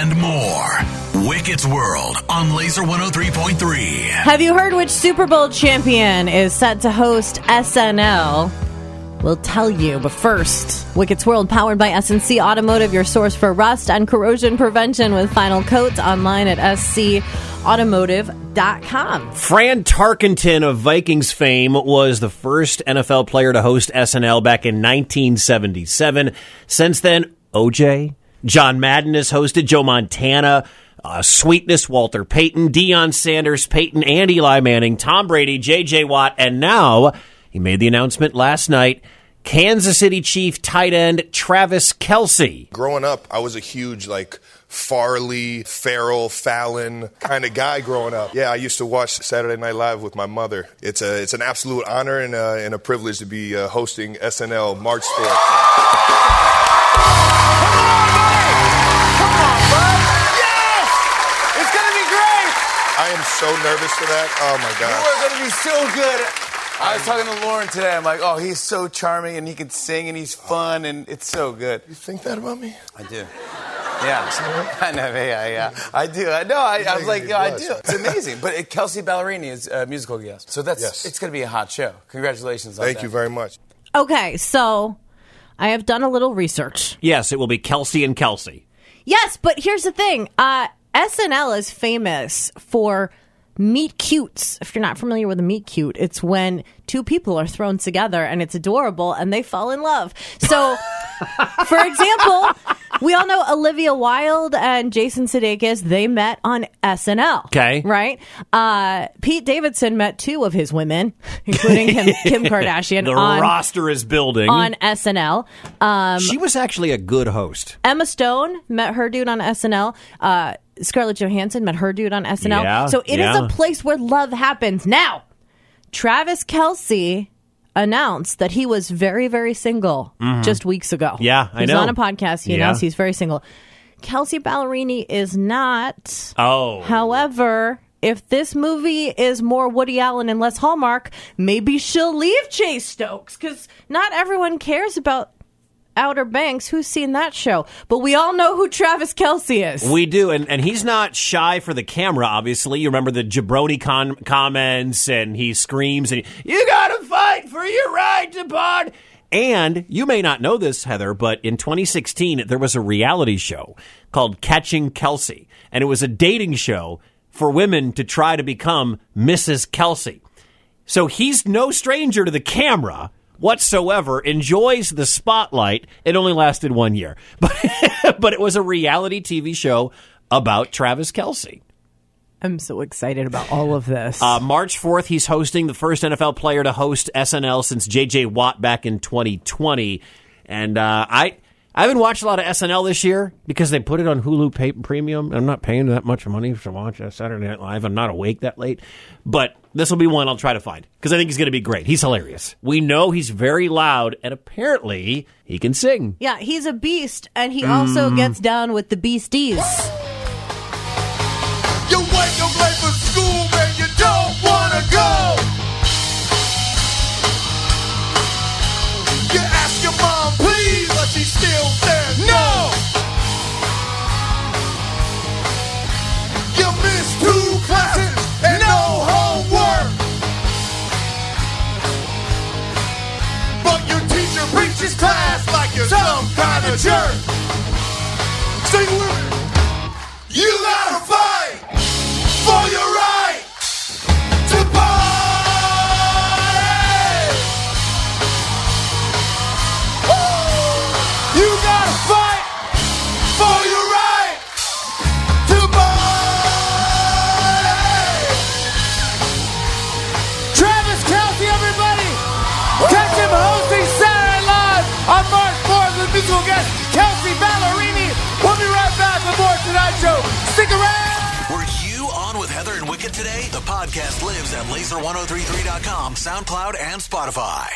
and more. Wicket's World on Laser 103.3. Have you heard which Super Bowl champion is set to host SNL? We'll tell you, but first, Wicket's World powered by SNC Automotive, your source for rust and corrosion prevention with final coats online at scautomotive.com. Fran Tarkenton of Vikings fame was the first NFL player to host SNL back in 1977. Since then, OJ, John Madden has hosted, Joe Montana, uh, Sweetness, Walter Payton, Deion Sanders, Peyton, and Eli Manning, Tom Brady, J.J. Watt, and now he made the announcement last night. Kansas City Chief tight end Travis Kelce. Growing up, I was a huge like Farley, Farrell, Fallon kind of guy growing up. Yeah, I used to watch Saturday Night Live with my mother. It's a it's an absolute honor and a, and a privilege to be uh, hosting SNL March 4th. So nervous for that. Oh my God. You god. are gonna be so good. I was talking to Lauren today. I'm like, oh, he's so charming and he can sing and he's fun and it's so good. You think that about me? I do. Yeah, I know. Yeah, yeah. I do. I know. I, I was like, yeah, I do. It's amazing. But uh, Kelsea Ballerini is a musical guest, so that's Yes. it's going to be a hot show. Congratulations on Thank that. you very much. Okay, so I have done a little research. Yes, it will be Kelsey and Kelsey. Yes, but here's the thing uh, SNL is famous for meet cutes. If you're not familiar with a meet cute, it's when two people are thrown together and it's adorable and they fall in love. So, for example, we all know Olivia Wilde and Jason Sudeikis. They met on SNL. Okay. right? Uh, Pete Davidson met two of his women, including Kim, Kim Kardashian, The on, roster is building. on SNL. Um, she was actually a good host. Emma Stone met her dude on SNL. Uh, Scarlett Johansson met her dude on SNL. Yeah, so it is yeah. a place where love happens. Now, Travis Kelce announced that he was very, very single just weeks ago. Mm-hmm. Yeah, I he was know. on a podcast. He Yeah. announced he's very single. Kelsea Ballerini is not. Oh. However, if this movie is more Woody Allen and less Hallmark, maybe she'll leave Chase Stokes because not everyone cares about Outer Banks. Who's seen that show? But we all know who Travis Kelce is. We do, and, and he's not shy for the camera, obviously. You remember the jabroni con- comments, and he screams, and he, you gotta fight for your right to pod. And you may not know this, Heather, but in 2016, there was a reality show called Catching Kelce, and it was a dating show for women to try to become Mrs. Kelce. So he's no stranger to the camera whatsoever, enjoys the spotlight. It only lasted one year, but, but it was a reality TV show about Travis Kelce. I'm so excited about all of this. Uh, March 4th, he's hosting the first NFL player to host SNL since J.J. Watt back in 2020. And uh, I. I haven't watched a lot of SNL this year because they put it on Hulu pay- Premium. I'm not paying that much money to watch Saturday Night Live. I'm not awake that late. But this will be one I'll try to find because I think he's going to be great. He's hilarious. We know he's very loud, and apparently he can sing. yeah, he's a beast, and he also mm. gets down with the beasties. Miss two classes and no homework. But your teacher preaches class like you're some kind of jerk. Sing with me. You gotta fight musical guest Kelsea Ballerini. We'll be right back with more Tonight Show. Stick around. Were you on with Heather and Wicket today? The podcast lives at laser1033.com, SoundCloud, and Spotify.